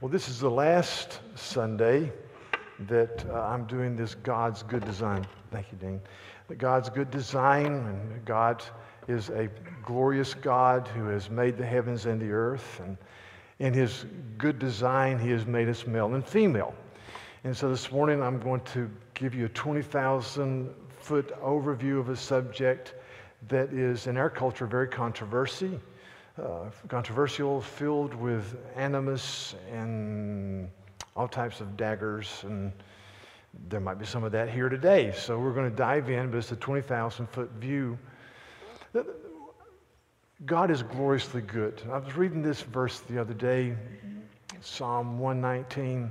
Well, this is the last Sunday that uh, I'm doing this God's good design. Thank you, Dean. God's good design, and God is a glorious God who has made the heavens and the earth. And in his good design, he has made us male and female. And so this morning, I'm going to give you a 20,000 foot overview of a subject that is, in our culture, very controversy uh, controversial, filled with animus and all types of daggers. And there might be some of that here today. So we're going to dive in, but it's a 20,000 foot view. God is gloriously good. I was reading this verse the other day, Psalm 119.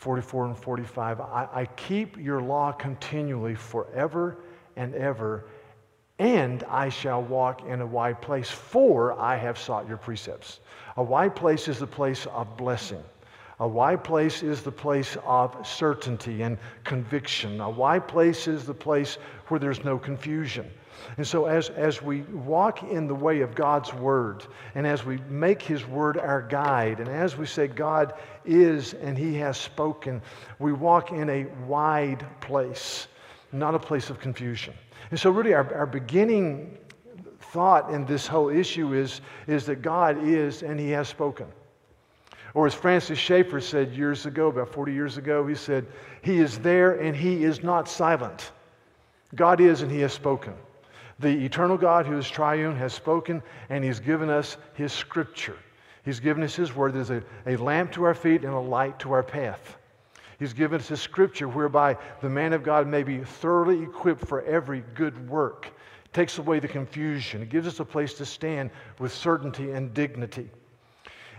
44 and 45. I, I keep your law continually forever and ever and I shall walk in a wide place, for I have sought your precepts. A wide place is the place of blessing. A wide place is the place of certainty and conviction. A wide place is the place where there's no confusion. And so, as, as we walk in the way of God's Word, and as we make His Word our guide, and as we say, God is and He has spoken, we walk in a wide place, not a place of confusion. And so, really, our, our beginning thought in this whole issue is, is that God is and He has spoken. Or as Francis Schaeffer said years ago, about 40 years ago, he said, He is there and He is not silent. God is and He has spoken. The eternal God who is triune has spoken and He's given us His scripture. He's given us His word. There's a, a lamp to our feet and a light to our path. He's given us a scripture whereby the man of God may be thoroughly equipped for every good work. It takes away the confusion. It gives us a place to stand with certainty and dignity.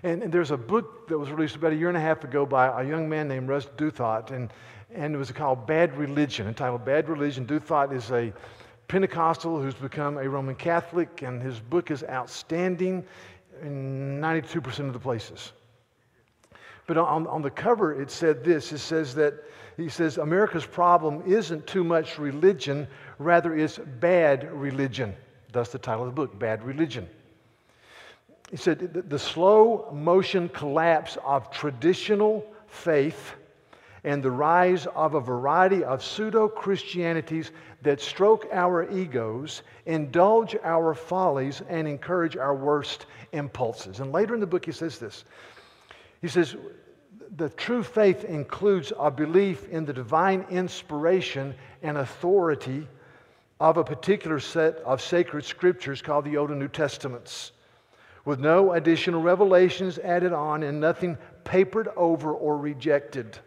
And, and, there's a book that was released about a year and a half ago by a young man named Russ Douthat, and, and it was called Bad Religion, entitled Bad Religion. Douthat is a Pentecostal who's become a Roman Catholic, and his book is outstanding in 92% of the places. But on, on the cover, it said this it says that he says America's problem isn't too much religion, rather, it's bad religion. That's the title of the book, Bad Religion. He said the slow motion collapse of traditional faith and the rise of a variety of pseudo Christianities that stroke our egos, indulge our follies, and encourage our worst impulses. And later in the book, he says this. He says, the true faith includes a belief in the divine inspiration and authority of a particular set of sacred scriptures called the Old and New Testaments, with no additional revelations added on and nothing papered over or rejected.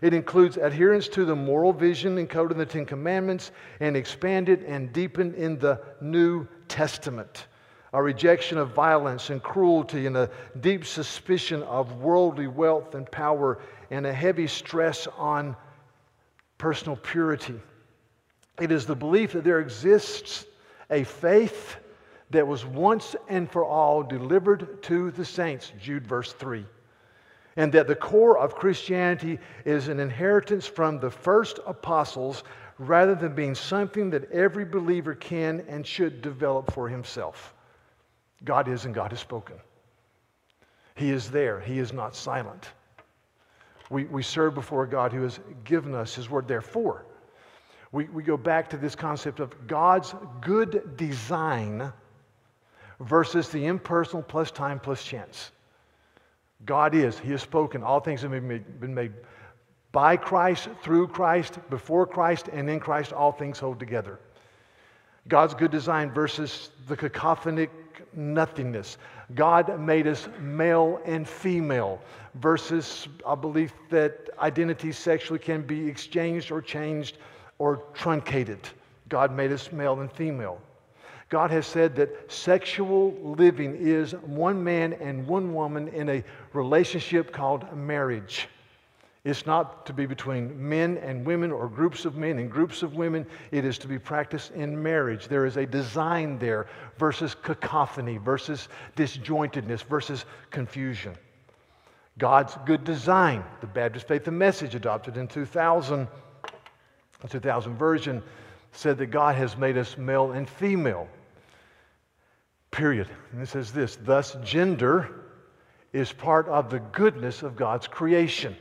It includes adherence to the moral vision encoded in the Ten Commandments and expanded and deepened in the New Testament a rejection of violence and cruelty, and a deep suspicion of worldly wealth and power, and a heavy stress on personal purity. It is the belief that there exists a faith that was once and for all delivered to the saints, Jude verse 3. And that the core of Christianity is an inheritance from the first apostles rather than being something that every believer can and should develop for himself. God is and God has spoken. He is there, He is not silent. We, we serve before God who has given us His word. Therefore, we, we go back to this concept of God's good design versus the impersonal plus time plus chance. God is, He has spoken. All things have been made, been made by Christ, through Christ, before Christ, and in Christ, all things hold together. God's good design versus the cacophonic nothingness. God made us male and female versus a belief that identity sexually can be exchanged or changed or truncated. God made us male and female. God has said that sexual living is one man and one woman in a relationship called marriage. It's not to be between men and women or groups of men and groups of women. It is to be practiced in marriage. There is a design there versus cacophony, versus disjointedness, versus confusion. God's good design, the Baptist Faith and Message adopted in 2000, 2000 version, said that God has made us male and female. Period. And it says this thus, gender is part of the goodness of God's creation.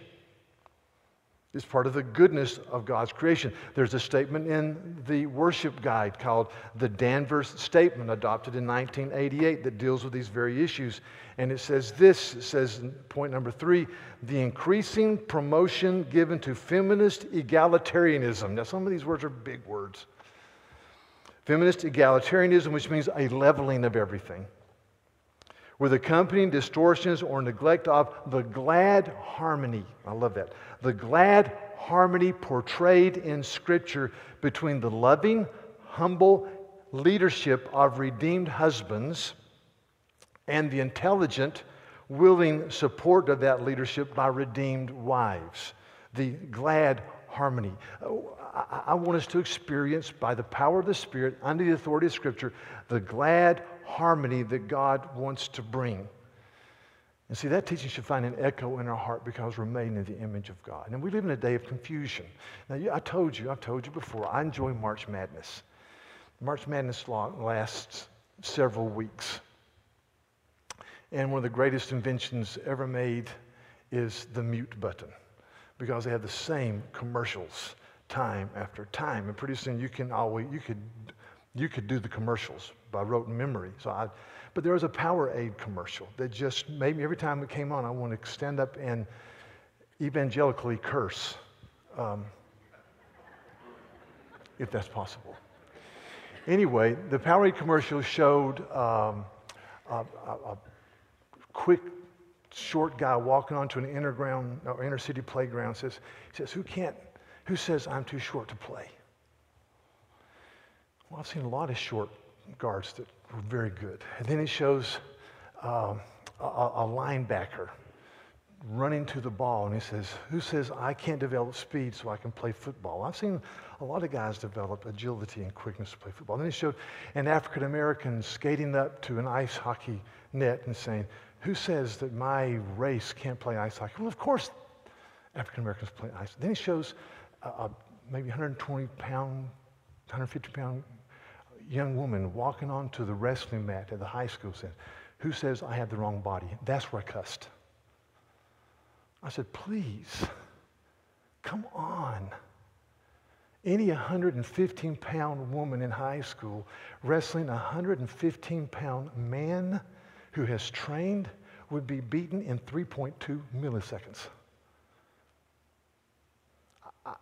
It's part of the goodness of God's creation. There's a statement in the worship guide called the Danvers Statement, adopted in 1988, that deals with these very issues. And it says this it says, point number three, the increasing promotion given to feminist egalitarianism. Now, some of these words are big words. Feminist egalitarianism, which means a leveling of everything with accompanying distortions or neglect of the glad harmony. I love that. The glad harmony portrayed in Scripture between the loving, humble leadership of redeemed husbands and the intelligent, willing support of that leadership by redeemed wives. The glad harmony. I, want us to experience, by the power of the Spirit, under the authority of Scripture, the glad harmony that God wants to bring. And see, that teaching should find an echo in our heart because we're made in the image of God. And we live in a day of confusion. Now, I told you, I've told you before, I enjoy March Madness. March Madness lasts several weeks. And one of the greatest inventions ever made is the mute button because they have the same commercials time after time. And pretty soon you can always, you could, you could do the commercials by rote memory. So I, but there was a Powerade commercial that just made me, every time it came on, I want to stand up and evangelically curse, um, if that's possible. Anyway, the Powerade commercial showed um, a, a, a, quick, short guy walking onto an interground or inner city playground. Says, he says, "Who can't? Who says I'm too short to play?" Well, I've seen a lot of short guards that were very good. And then he shows um, a, a linebacker running to the ball and he says, Who says I can't develop speed so I can play football? I've seen a lot of guys develop agility and quickness to play football. And then he showed an African American skating up to an ice hockey net and saying, Who says that my race can't play ice hockey? Well, of course, African Americans play ice. Then he shows a maybe 120 pound, 150 pound young woman walking onto the wrestling mat at the high school said, Who says I have the wrong body? That's where I cussed. I said, Please, come on. Any 115 pound woman in high school wrestling a 115 pound man who has trained would be beaten in 3.2 milliseconds. I,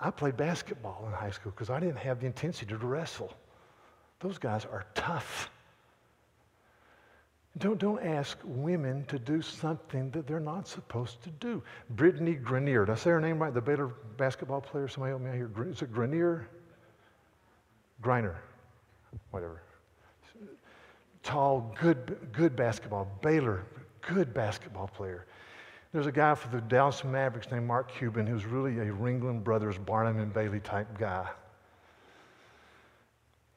I played basketball in high school because I didn't have the intensity to wrestle. Those guys are tough. Don't, don't ask women to do something that they're not supposed to do. Brittney Griner, did I say her name right? The Baylor basketball player? Somebody help me out here. Is it Grenier? Griner, whatever. Tall, good, good basketball. Baylor, good basketball player. There's a guy for the Dallas Mavericks named Mark Cuban who's really a Ringling Brothers, Barnum and Bailey type guy.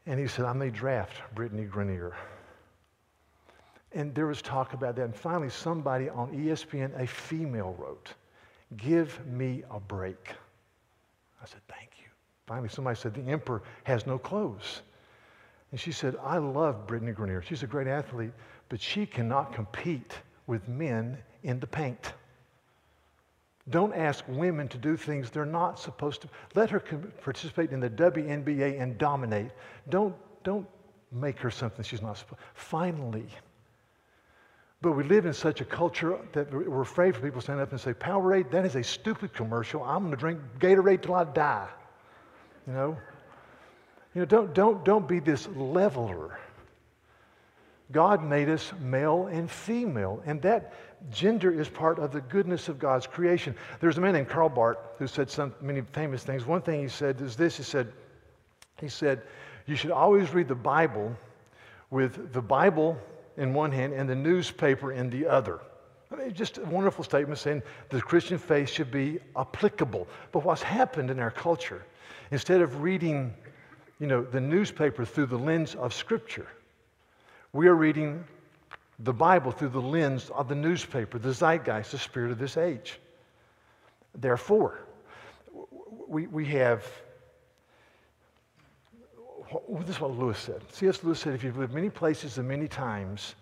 And he said, I may draft Brittney Griner. And there was talk about that. And finally, somebody on ESPN, a female, wrote, Give me a break. I said, Thank you. Finally, somebody said, The emperor has no clothes. And she said, I love Brittney Griner. She's a great athlete, but she cannot compete with men in the paint. Don't ask women to do things they're not supposed to. Let her participate in the WNBA and dominate. Don't, don't make her something she's not supposed to. Finally. But we live in such a culture that we're afraid for people to stand up and say, Powerade, that is a stupid commercial. I'm going to drink Gatorade till I die. You know? You know, don't, don't, don't be this leveler. God made us male and female, and that gender is part of the goodness of God's creation. There's a man named Karl Barth who said some many famous things. One thing he said is this: he said, he said, you should always read the Bible with the Bible in one hand and the newspaper in the other. I mean, just a wonderful statement saying the Christian faith should be applicable. But what's happened in our culture, instead of reading, you know, the newspaper through the lens of Scripture, we are reading the Bible through the lens of the newspaper, the zeitgeist, the spirit of this age. Therefore, we, we have, this is what Lewis said. C.S. Lewis said, if you've lived many places and many times,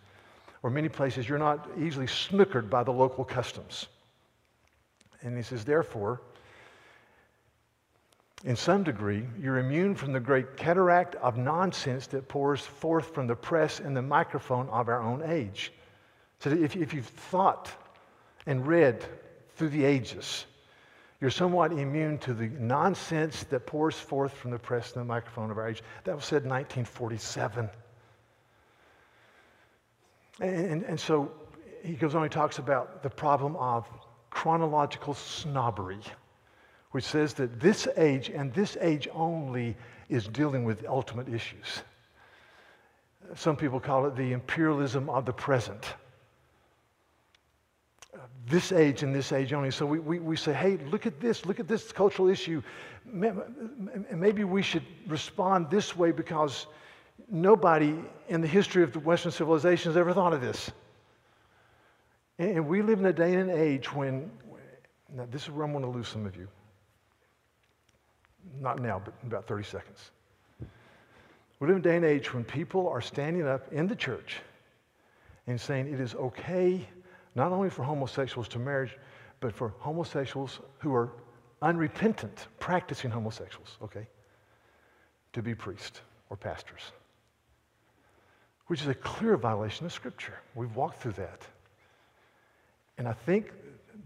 or many places, you're not easily snookered by the local customs. And he says, therefore, in some degree, you're immune from the great cataract of nonsense that pours forth from the press and the microphone of our own age. So if, if you've thought and read through the ages, you're somewhat immune to the nonsense that pours forth from the press and the microphone of our age. That was said in 1947. And, and, and so he goes on, he talks about the problem of chronological snobbery which says that this age and this age only is dealing with ultimate issues. Some people call it the imperialism of the present. This age and this age only. So we, we, we say, hey, look at this, look at this cultural issue. Maybe we should respond this way because nobody in the history of the Western civilization has ever thought of this. And we live in a day and an age when, now this is where I'm going to lose some of you. Not now, but in about 30 seconds. We live in a day and age when people are standing up in the church and saying it is okay not only for homosexuals to marry, but for homosexuals who are unrepentant, practicing homosexuals, okay, to be priests or pastors, which is a clear violation of Scripture. We've walked through that. And I think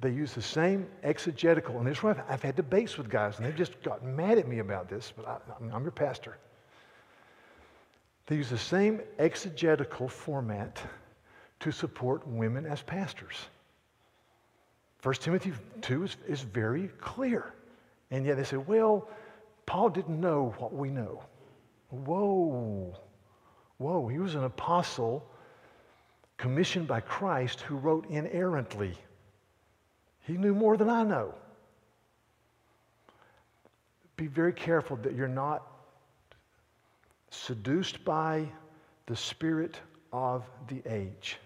they use the same exegetical, and this is why I've, I've had debates with guys, and they've just gotten mad at me about this, but I, I'm your pastor. They use the same exegetical format to support women as pastors. 1 Timothy 2 is, is very clear. And yet they say, well, Paul didn't know what we know. Whoa, whoa, he was an apostle commissioned by Christ who wrote inerrantly. He knew more than I know. Be very careful that you're not seduced by the spirit of the age.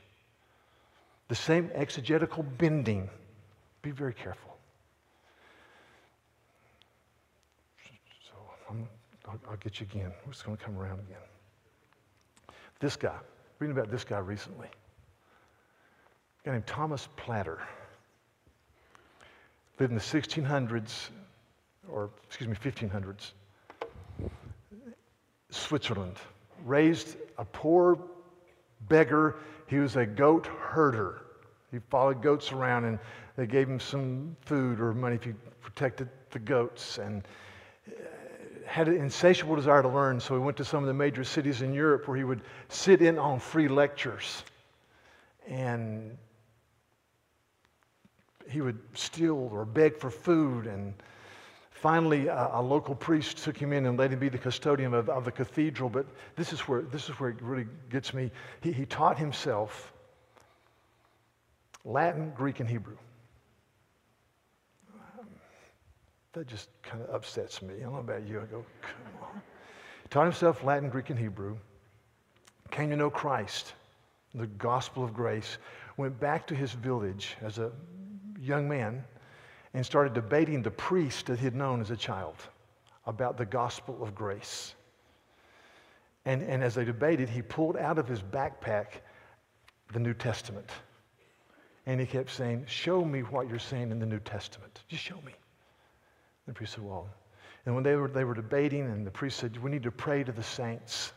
The same exegetical bending. Be very careful. So I'll, I'll, get you again. We're just going to come around again. This guy, reading about this guy recently. A guy named Thomas Platter lived in the 1600s, or excuse me, 1500s, Switzerland. Raised a poor beggar. He was a goat herder. He followed goats around and they gave him some food or money if he protected the goats and uh, had an insatiable desire to learn. So he went to some of the major cities in Europe where he would sit in on free lectures and he would steal or beg for food. And finally, a, a, local priest took him in and let him be the custodian of, of, the cathedral. But this is where, this is where it really gets me. He, he taught himself Latin, Greek, and Hebrew. that just kind of upsets me. I don't know about you. I go, come on. He taught himself Latin, Greek, and Hebrew. Came to know Christ, the gospel of grace. Went back to his village as a young man and started debating the priest that he had known as a child about the gospel of grace. And, and as they debated, he pulled out of his backpack the New Testament. And he kept saying, Show me what you're saying in the New Testament. Just show me. The priest said, Well. And when they were, they were debating, and the priest said, We need to pray to the saints.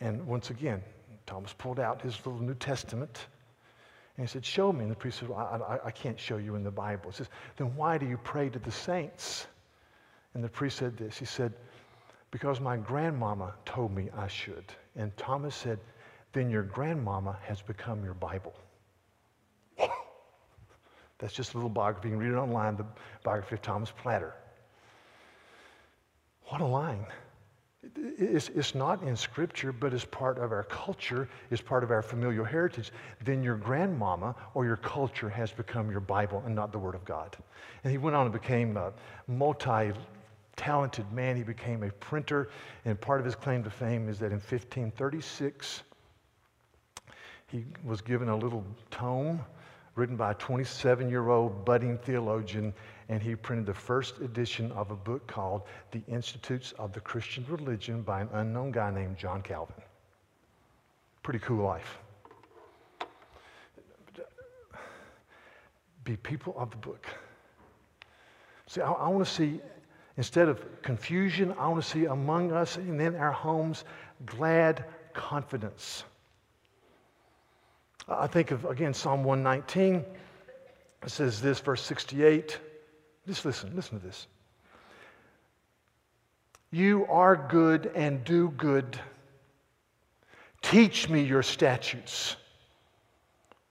And once again, Thomas pulled out his little New Testament and he said, Show me. And the priest said, well, I, I, can't show you in the Bible. He says, Then why do you pray to the saints? And the priest said this. He said, Because my grandmama told me I should. And Thomas said, Then your grandmama has become your Bible. That's just a little biography. You can read it online, the biography of Thomas Platter. What a line. It's, it's not in Scripture, but as part of our culture, is part of our familial heritage, then your grandmama or your culture has become your Bible and not the Word of God. And he went on and became a multi talented man. He became a printer, and part of his claim to fame is that in 1536, he was given a little tome written by a 27 year old budding theologian and he printed the first edition of a book called The Institutes of the Christian Religion by an unknown guy named John Calvin. Pretty cool life. Be people of the book. See, I, I want to see, instead of confusion, I want to see among us and in our homes glad confidence. I think of, again, Psalm 119. It says this, verse 68 just listen, listen to this. You are good and do good. Teach me your statutes.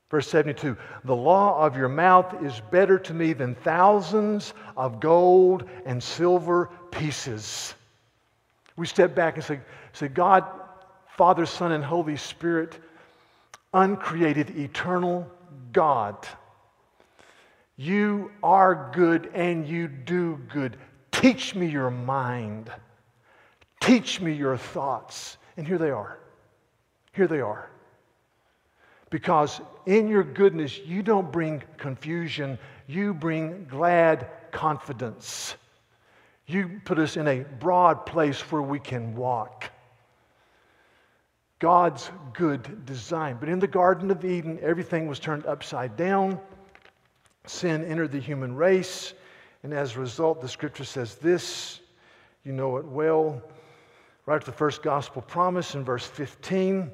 Verse 72 The law of your mouth is better to me than thousands of gold and silver pieces. We step back and say, say God, Father, Son, and Holy Spirit, uncreated, eternal God. You are good and you do good. Teach me your mind. Teach me your thoughts. And here they are. Here they are. Because in your goodness, you don't bring confusion, you bring glad confidence. You put us in a broad place where we can walk. God's good design. But in the Garden of Eden, everything was turned upside down. Sin entered the human race. And as a result, the scripture says this you know it well. Right at the first gospel promise in verse 15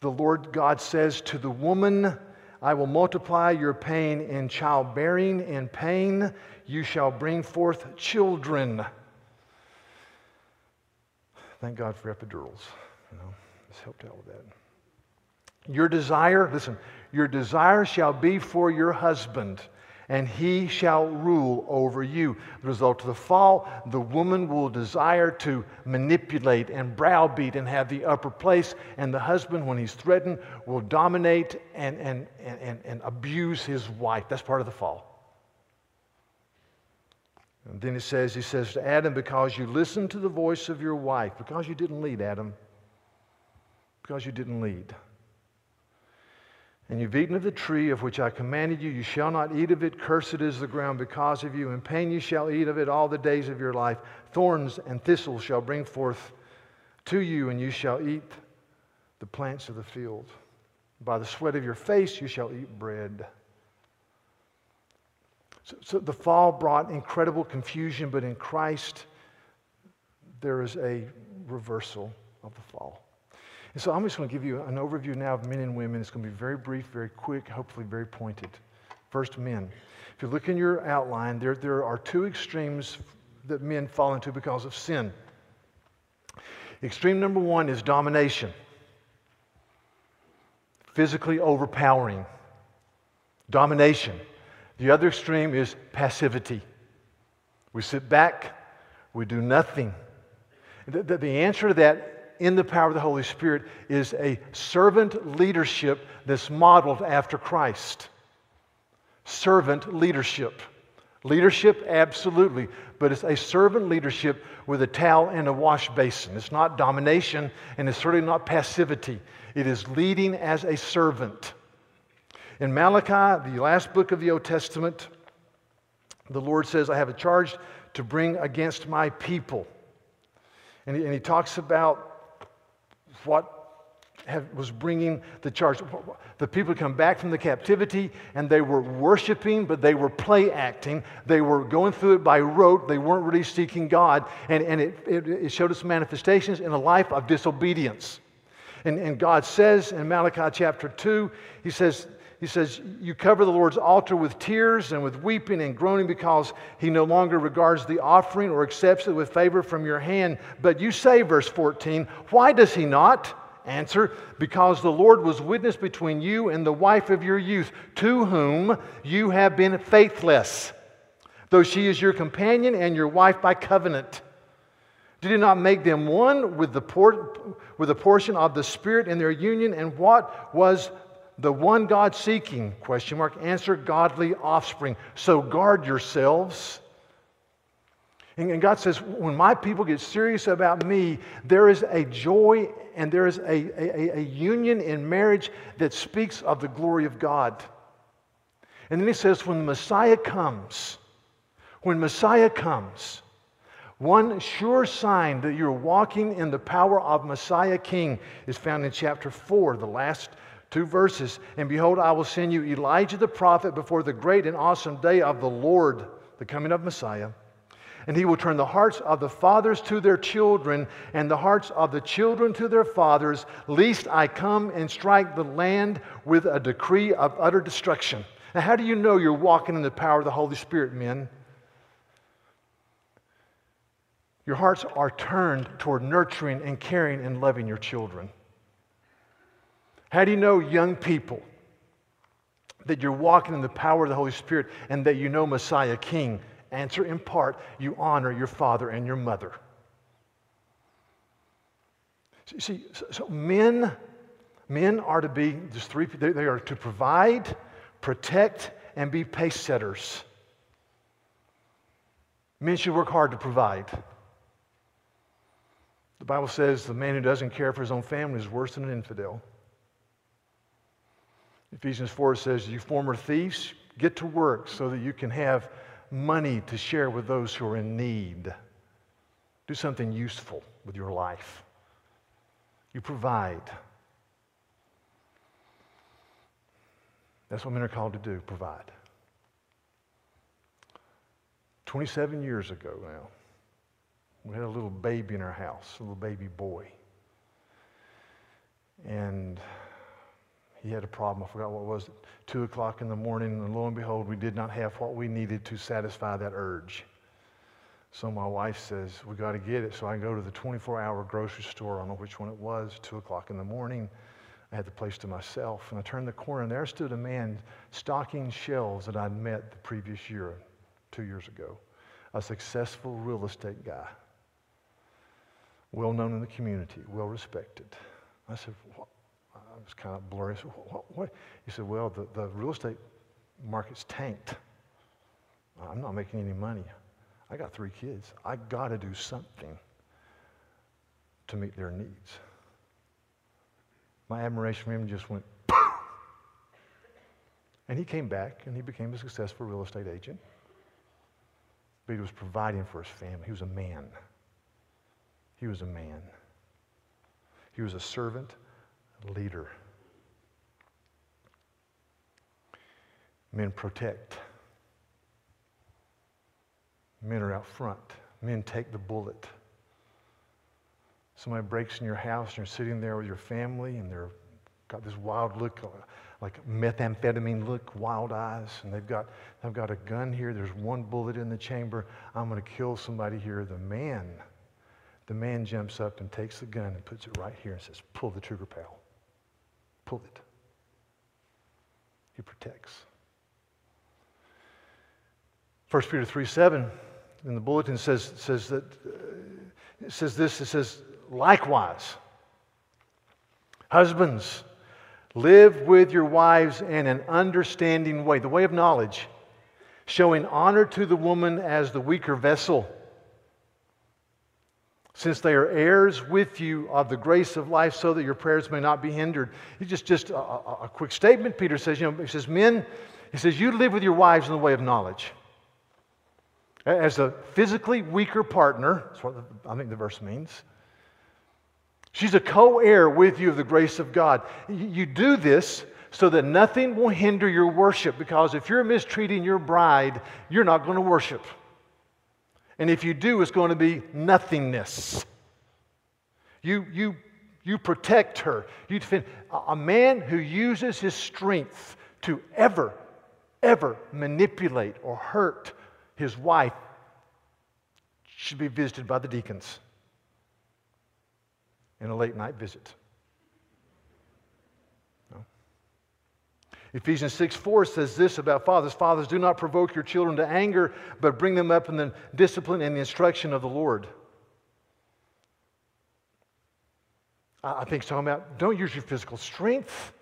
the Lord God says to the woman, I will multiply your pain in childbearing. In pain, you shall bring forth children. Thank God for epidurals. You know, this helped out with that. Your desire, listen, your desire shall be for your husband and he shall rule over you. The result of the fall, the woman will desire to manipulate and browbeat and have the upper place, and the husband, when he's threatened, will dominate and, and, and, and abuse his wife. That's part of the fall. And then he says, he says to Adam, because you listened to the voice of your wife, because you didn't lead, Adam, because you didn't lead. And you've eaten of the tree of which I commanded you, you shall not eat of it. Cursed is the ground because of you. In pain you shall eat of it all the days of your life. Thorns and thistles shall bring forth to you, and you shall eat the plants of the field. By the sweat of your face you shall eat bread. So, so the fall brought incredible confusion, but in Christ there is a reversal of the fall. And so I'm just going to give you an overview now of men and women. It's going to be very brief, very quick, hopefully very pointed. First, men. If you look in your outline, there, there are two extremes that men fall into because of sin. Extreme number one is domination, physically overpowering. Domination. The other extreme is passivity. We sit back, we do nothing. The, the, the answer to that in the power of the Holy Spirit is a servant leadership that's modeled after Christ. Servant leadership. Leadership, absolutely, but it's a servant leadership with a towel and a wash basin. It's not domination, and it's certainly not passivity. It is leading as a servant. In Malachi, the last book of the Old Testament, the Lord says, I have a charge to bring against my people. And he, and he talks about what have, was bringing the charge. The people come back from the captivity and they were worshiping, but they were play acting. They were going through it by rote. They weren't really seeking God. And, and it, it, it showed us manifestations in a life of disobedience. And, and God says in Malachi chapter 2, He says, he says, You cover the Lord's altar with tears and with weeping and groaning because he no longer regards the offering or accepts it with favor from your hand. But you say, verse 14, Why does he not? Answer, because the Lord was witness between you and the wife of your youth, to whom you have been faithless, though she is your companion and your wife by covenant. Did he not make them one with the, por- with the portion of the Spirit in their union? And what was the one God seeking, question mark, answer godly offspring. So guard yourselves. And God says, when my people get serious about me, there is a joy and there is a, a, a union in marriage that speaks of the glory of God. And then he says, when the Messiah comes, when Messiah comes, one sure sign that you're walking in the power of Messiah King is found in chapter 4, the last Two verses. And behold, I will send you Elijah the prophet before the great and awesome day of the Lord, the coming of Messiah. And he will turn the hearts of the fathers to their children, and the hearts of the children to their fathers, lest I come and strike the land with a decree of utter destruction. Now, how do you know you're walking in the power of the Holy Spirit, men? Your hearts are turned toward nurturing and caring and loving your children. How do you know, young people, that you're walking in the power of the Holy Spirit and that you know Messiah King? Answer in part, you honor your father and your mother. See, so men, men are to be, there's three, they are to provide, protect, and be pace setters. Men should work hard to provide. The Bible says the man who doesn't care for his own family is worse than an infidel. Ephesians 4 says, You former thieves, get to work so that you can have money to share with those who are in need. Do something useful with your life. You provide. That's what men are called to do provide. 27 years ago now, we had a little baby in our house, a little baby boy. And he had a problem. I forgot what it was. Two o'clock in the morning, and lo and behold, we did not have what we needed to satisfy that urge. So my wife says, We got to get it. So I go to the 24 hour grocery store. I don't know which one it was, two o'clock in the morning. I had the place to myself. And I turned the corner, and there stood a man stocking shelves that I'd met the previous year, two years ago. A successful real estate guy, well known in the community, well respected. I said, it was kind of blurry. I said, what, what? He said, well, the, the real estate market's tanked. I'm not making any money. I got three kids. I got to do something to meet their needs. My admiration for him just went, and he came back and he became a successful real estate agent. But he was providing for his family. He was a man. He was a man. He was a servant leader. Men protect. Men are out front. Men take the bullet. Somebody breaks in your house and you're sitting there with your family and they're got this wild look, uh, like methamphetamine look, wild eyes, and they've got, they've got a gun here. There's one bullet in the chamber. I'm going to kill somebody here. The man, the man jumps up and takes the gun and puts it right here and says, Pull the trigger, pal. Pull it. He protects. 1 Peter 3 7 in the bulletin says, says that uh, says this it says, likewise, husbands, live with your wives in an understanding way, the way of knowledge, showing honor to the woman as the weaker vessel since they are heirs with you of the grace of life so that your prayers may not be hindered. It's just, just a, a, a quick statement. Peter says, you know, he says, men, he says, you live with your wives in the way of knowledge. As a physically weaker partner, that's what I think the verse means. She's a co heir with you of the grace of God. You do this so that nothing will hinder your worship because if you're mistreating your bride, you're not going to worship. And if you do, it's going to be nothingness. You, you, you protect her. You defend. A man who uses his strength to ever, ever manipulate or hurt his wife should be visited by the deacons in a late night visit. Ephesians 6 4 says this about fathers Fathers, do not provoke your children to anger, but bring them up in the discipline and the instruction of the Lord. I think it's talking about don't use your physical strength,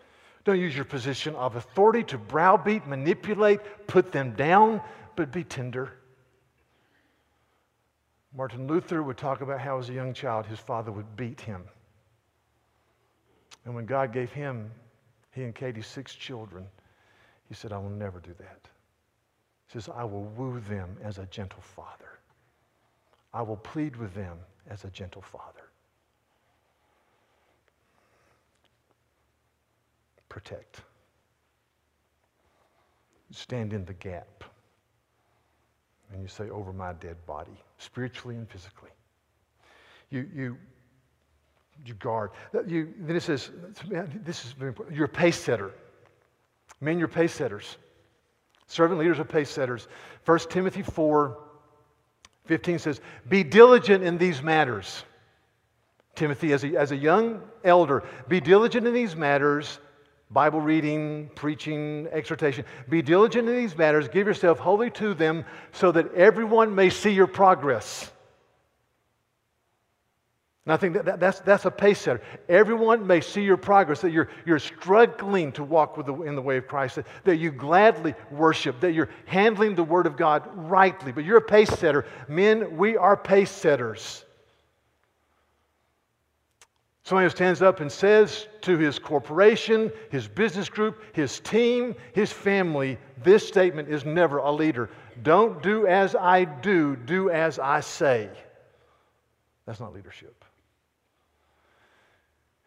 don't use your position of authority to browbeat, manipulate, put them down, but be tender. Martin Luther would talk about how, as a young child, his father would beat him. And when God gave him he and Katie, six children. He said, I will never do that. He says, I will woo them as a gentle father. I will plead with them as a gentle father. protect. Stand in the gap. And you say, over my dead body, spiritually and physically. You, you, you guard. You, then it says, this is very important. You're a pace setter. Men, you're pace setters. Servant leaders are pace setters. 1 Timothy 4 15 says, Be diligent in these matters. Timothy, as a, as a young elder, be diligent in these matters Bible reading, preaching, exhortation. Be diligent in these matters. Give yourself wholly to them so that everyone may see your progress. And I think that, that, that's, that's a pace setter. Everyone may see your progress, that you're, you're struggling to walk with the, in the way of Christ, that, that you gladly worship, that you're handling the Word of God rightly. But you're a pace setter. Men, we are pace setters. Somebody who stands up and says to his corporation, his business group, his team, his family, this statement is never a leader. Don't do as I do, do as I say. That's not leadership.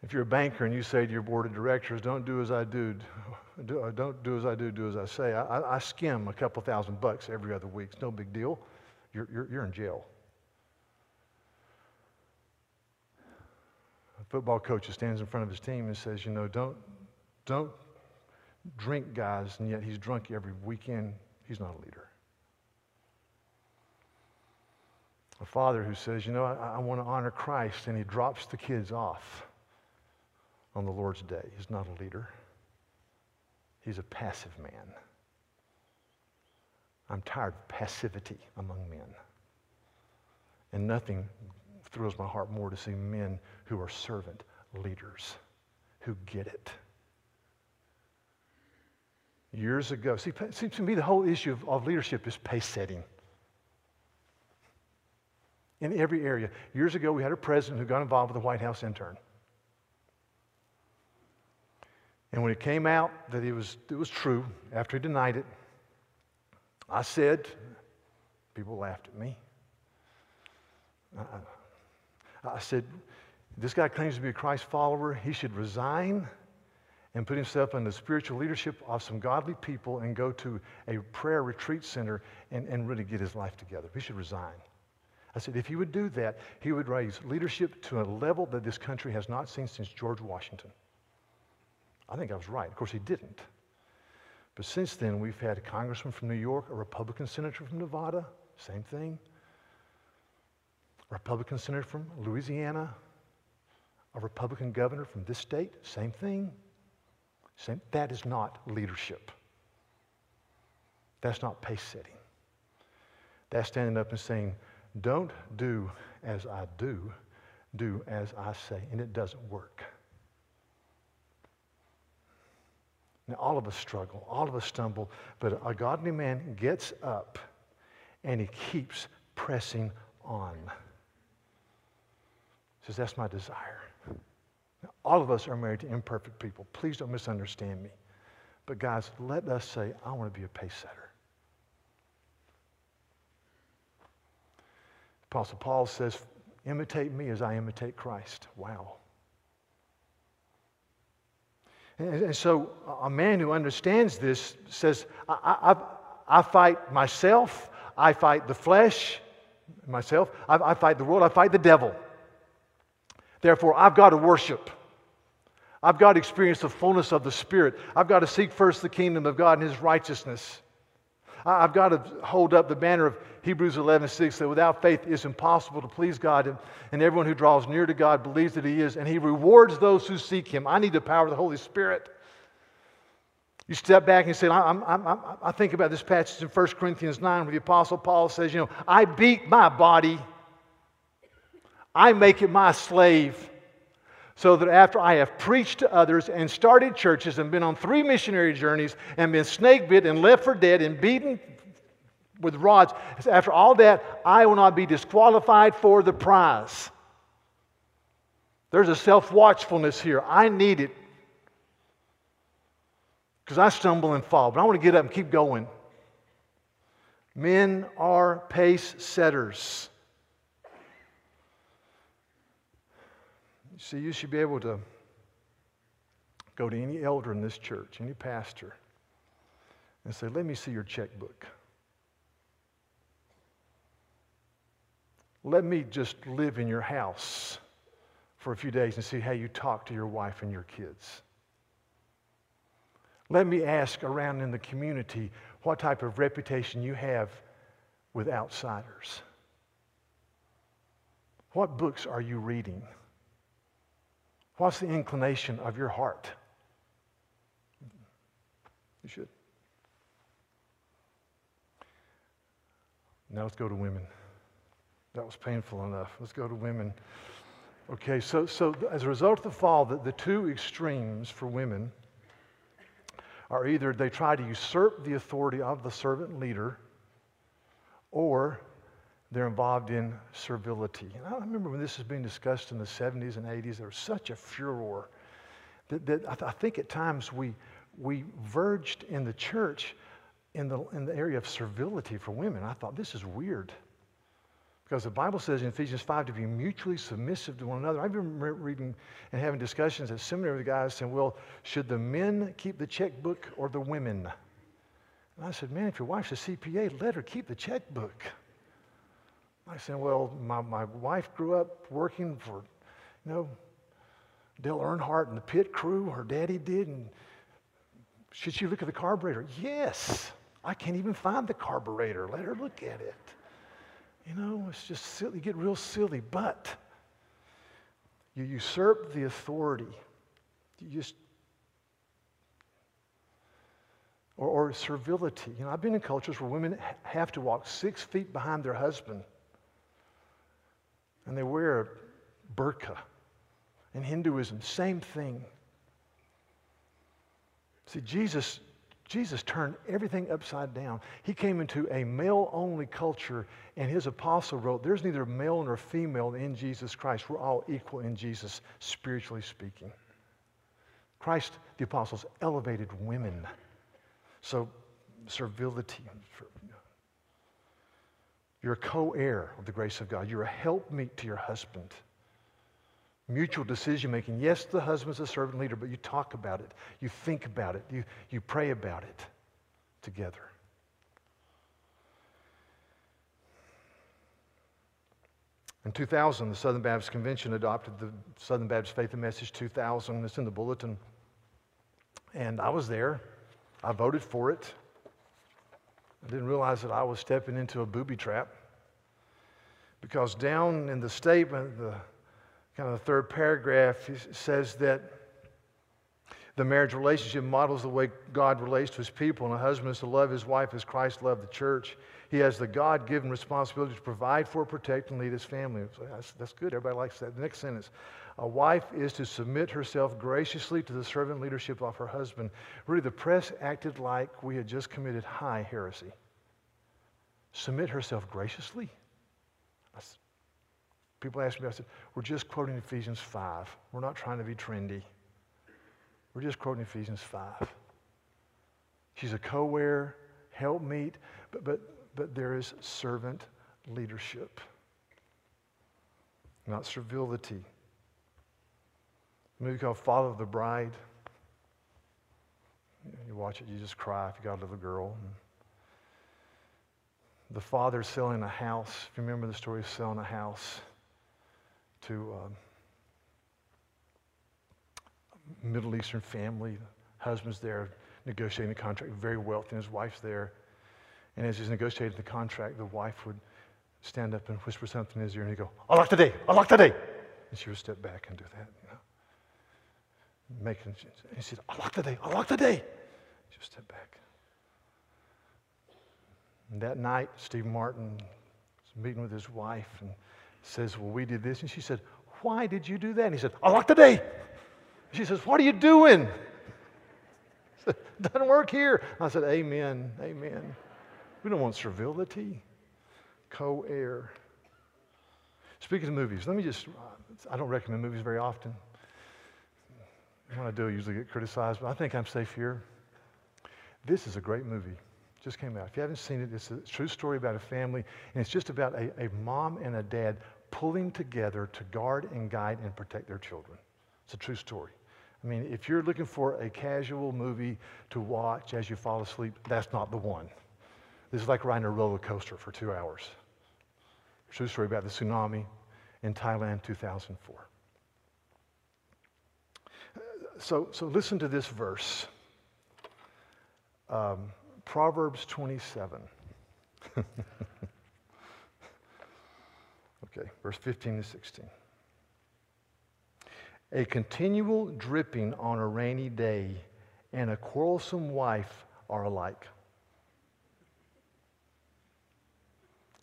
If you're a banker and you say to your board of directors, don't do as I do, uh, don't do as I do, do as I say, I, I skim a couple thousand bucks every other week. It's no big deal. You're, you're, you're in jail. A football coach stands in front of his team and says, you know, don't, don't drink guys, and yet he's drunk every weekend. He's not a leader. A father who says, you know, I, I want to honor Christ, and he drops the kids off on the Lord's day. He's not a leader, he's a passive man. I'm tired of passivity among men. And nothing thrills my heart more to see men who are servant leaders, who get it. Years ago, see, seems to me the whole issue of, of leadership is pace setting. In every area. Years ago, we had a president who got involved with a White House intern. And when it came out that it was, it was true, after he denied it, I said, people laughed at me. I, I said, this guy claims to be a Christ follower. He should resign and put himself under the spiritual leadership of some godly people and go to a prayer retreat center and, and really get his life together. He should resign. I said, if he would do that, he would raise leadership to a level that this country has not seen since George Washington. I think I was right. Of course, he didn't. But since then, we've had a congressman from New York, a Republican senator from Nevada, same thing. A Republican senator from Louisiana, a Republican governor from this state, same thing. Same, that is not leadership. That's not pace setting. That's standing up and saying, don't do as I do, do as I say. And it doesn't work. Now, all of us struggle, all of us stumble, but a godly man gets up and he keeps pressing on. He says, That's my desire. Now, all of us are married to imperfect people. Please don't misunderstand me. But, guys, let us say, I want to be a pace setter. Apostle Paul says, Imitate me as I imitate Christ. Wow. And, so a man who understands this says, I, I, I fight myself, I fight the flesh, myself, I, I fight the world, I fight the devil. Therefore, I've got to worship. I've got to experience the fullness of the Spirit. I've got to seek first the kingdom of God and His righteousness. I've got to hold up the banner of Hebrews 11, 6, that without faith it's impossible to please God, and, and everyone who draws near to God believes that He is, and He rewards those who seek Him. I need the power of the Holy Spirit. You step back and say, I'm, I'm, I'm, i think about this passage in 1 Corinthians 9 where the Apostle Paul says, You know, I beat my body, I make it my slave so that after I have preached to others and started churches and been on three missionary journeys and been snake bit and left for dead and beaten with rods, after all that, I will not be disqualified for the prize. There's a self watchfulness here. I need it because I stumble and fall, but I want to get up and keep going. Men are pace setters. You See, you should be able to go to any elder in this church, any pastor, and say, Let me see your checkbook. Let me just live in your house for a few days and see how you talk to your wife and your kids. Let me ask around in the community what type of reputation you have with outsiders. What books are you reading? What's the inclination of your heart? You should. Now let's go to women. That was painful enough. Let's go to women. Okay, so, so as a result of the fall, the, the two extremes for women are either they try to usurp the authority of the servant leader or they're involved in servility. And I remember when this was being discussed in the 70s and 80s, there was such a furor that, that I, th- I think at times we, we verged in the church in the, in the area of servility for women. I thought, this is weird. Because the Bible says in Ephesians 5 to be mutually submissive to one another. I've been reading and having discussions at seminary with guys saying, well, should the men keep the checkbook or the women? And I said, man, if your wife's a CPA, let her keep the checkbook. I said, well, my, my wife grew up working for, you know, Dale Earnhardt and the pit crew, her daddy did, and should she look at the carburetor? Yes. I can't even find the carburetor. Let her look at it. You know, it's just silly, you get real silly, but you usurp the authority. You just, or, or servility. You know, I've been in cultures where women have to walk six feet behind their husband and they wear a burqa. In Hinduism, same thing. See, Jesus Jesus turned everything upside down. He came into a male only culture, and his apostle wrote, There's neither male nor female in Jesus Christ. We're all equal in Jesus, spiritually speaking. Christ, the apostles, elevated women. So, servility. You're a co heir of the grace of God, you're a helpmeet to your husband mutual decision making. Yes, the husband's a servant leader, but you talk about it, you think about it, you, you pray about it together. In 2000, the Southern Baptist Convention adopted the Southern Baptist Faith and Message 2000. It's in the bulletin. And I was there. I voted for it. I didn't realize that I was stepping into a booby trap because down in the statement, the kind of the third paragraph says that the marriage relationship models the way God relates to his people, and a husband is to love his wife as Christ loved the church. He has the God given responsibility to provide for, protect, and lead his family. That's, that's good. Everybody likes that. The next sentence A wife is to submit herself graciously to the servant leadership of her husband. Really, the press acted like we had just committed high heresy. Submit herself graciously? People ask me, I said, we're just quoting Ephesians 5. We're not trying to be trendy. We're just quoting Ephesians 5. She's a co-heir, helpmeet, but, but, but there is servant leadership, not servility. A movie called Father of the Bride. You watch it, you just cry if you got a little girl. The father selling a house. If you remember the story of selling a house to um, Middle Eastern family. Husband's there negotiating the contract, very wealthy, and his wife's there. And as he's negotiating the contract, the wife would stand up and whisper something in his ear, and he'd go, Allah today, Allah today. And she would step back and do that, you know. Making, he said, Allah today, Allah today. She would step back. And that night, Steve Martin was meeting with his wife, and says, Well, we did this. And she said, Why did you do that? And he said, I locked the day. She says, What are you doing? Said, Doesn't work here. I said, Amen, amen. We don't want servility, co heir. Speaking of movies, let me just, I don't recommend movies very often. When I do, I usually get criticized, but I think I'm safe here. This is a great movie just came out. If you haven't seen it, it's a true story about a family, and it's just about a, a mom and a dad pulling together to guard and guide and protect their children. It's a true story. I mean, if you're looking for a casual movie to watch as you fall asleep, that's not the one. This is like riding a roller coaster for two hours. True story about the tsunami in Thailand 2004. So, so listen to this verse um, Proverbs 27. okay, verse 15 to 16. A continual dripping on a rainy day and a quarrelsome wife are alike.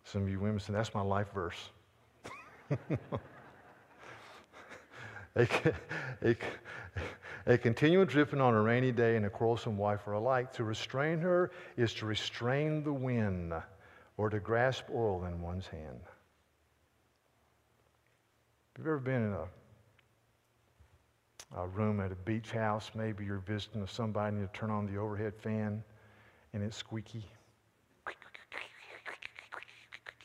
Some of you women say, that's my life verse. a, a, a continual dripping on a rainy day and a quarrelsome wife are alike. To restrain her is to restrain the wind or to grasp oil in one's hand. Have you ever been in a a room at a beach house. Maybe you're visiting with somebody and you turn on the overhead fan and it's squeaky.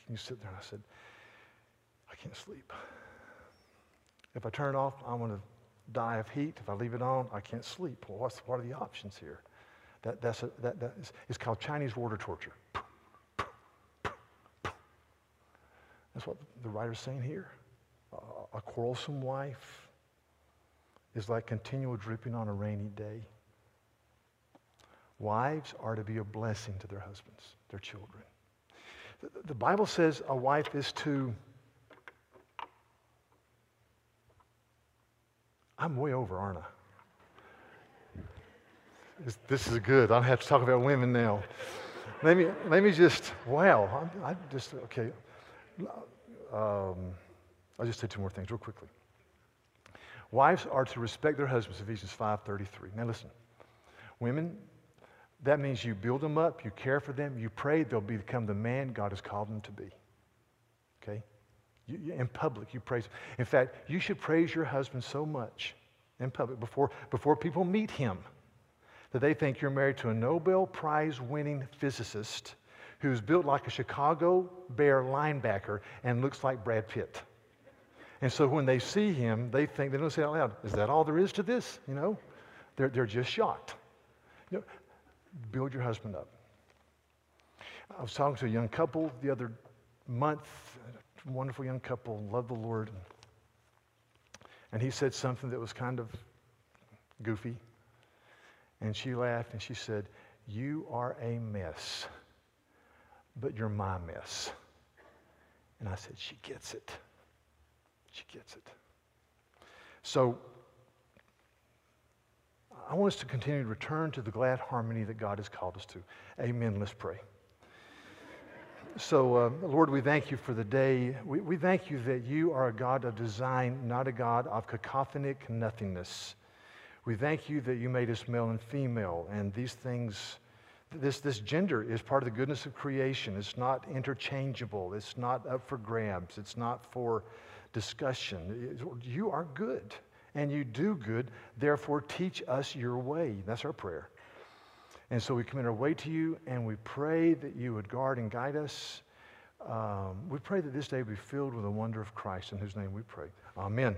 You sit there and I said, I can't sleep. If I turn it off, I'm going to die of heat. If I leave it on, I can't sleep. Well, what's, what are the options here? That, that's a, that, that is, it's called Chinese water torture. That's what the writer's saying here. A, quarrelsome wife, is like continual dripping on a rainy day. Wives are to be a blessing to their husbands, their children. The, Bible says a wife is to. I'm way over, aren't I? This, this is good. I don't have to talk about women now. Let me, let me just, wow, I, I just, okay. Um, I'll just say two more things real quickly. Wives are to respect their husbands, Ephesians 5.33. Now listen, women, that means you build them up, you care for them, you pray they'll become the man God has called them to be. Okay? You, in public, you praise. In fact, you should praise your husband so much in public before, before people meet him that they think you're married to a Nobel Prize winning physicist who's built like a Chicago Bear linebacker and looks like Brad Pitt. And so when they see him, they think, they don't say out loud, is that all there is to this? You know, they're, they're just shocked. You know, build your husband up. I was talking to a young couple the other month, a wonderful young couple, love the Lord. And he said something that was kind of goofy. And she laughed and she said, You are a mess, but you're my mess. And I said, She gets it. She gets it. So, I want us to continue to return to the glad harmony that God has called us to. Amen. Let's pray. So, uh, Lord, we thank you for the day. We, we thank you that you are a God of design, not a God of cacophonic nothingness. We thank you that you made us male and female, and these things, this, this gender is part of the goodness of creation. It's not interchangeable, it's not up for grabs, it's not for discussion. You are good and you do good, therefore teach us your way. That's our prayer. And so we commit our way to you and we pray that you would guard and guide us. Um, we pray that this day be filled with the wonder of Christ, in whose name we pray. Amen.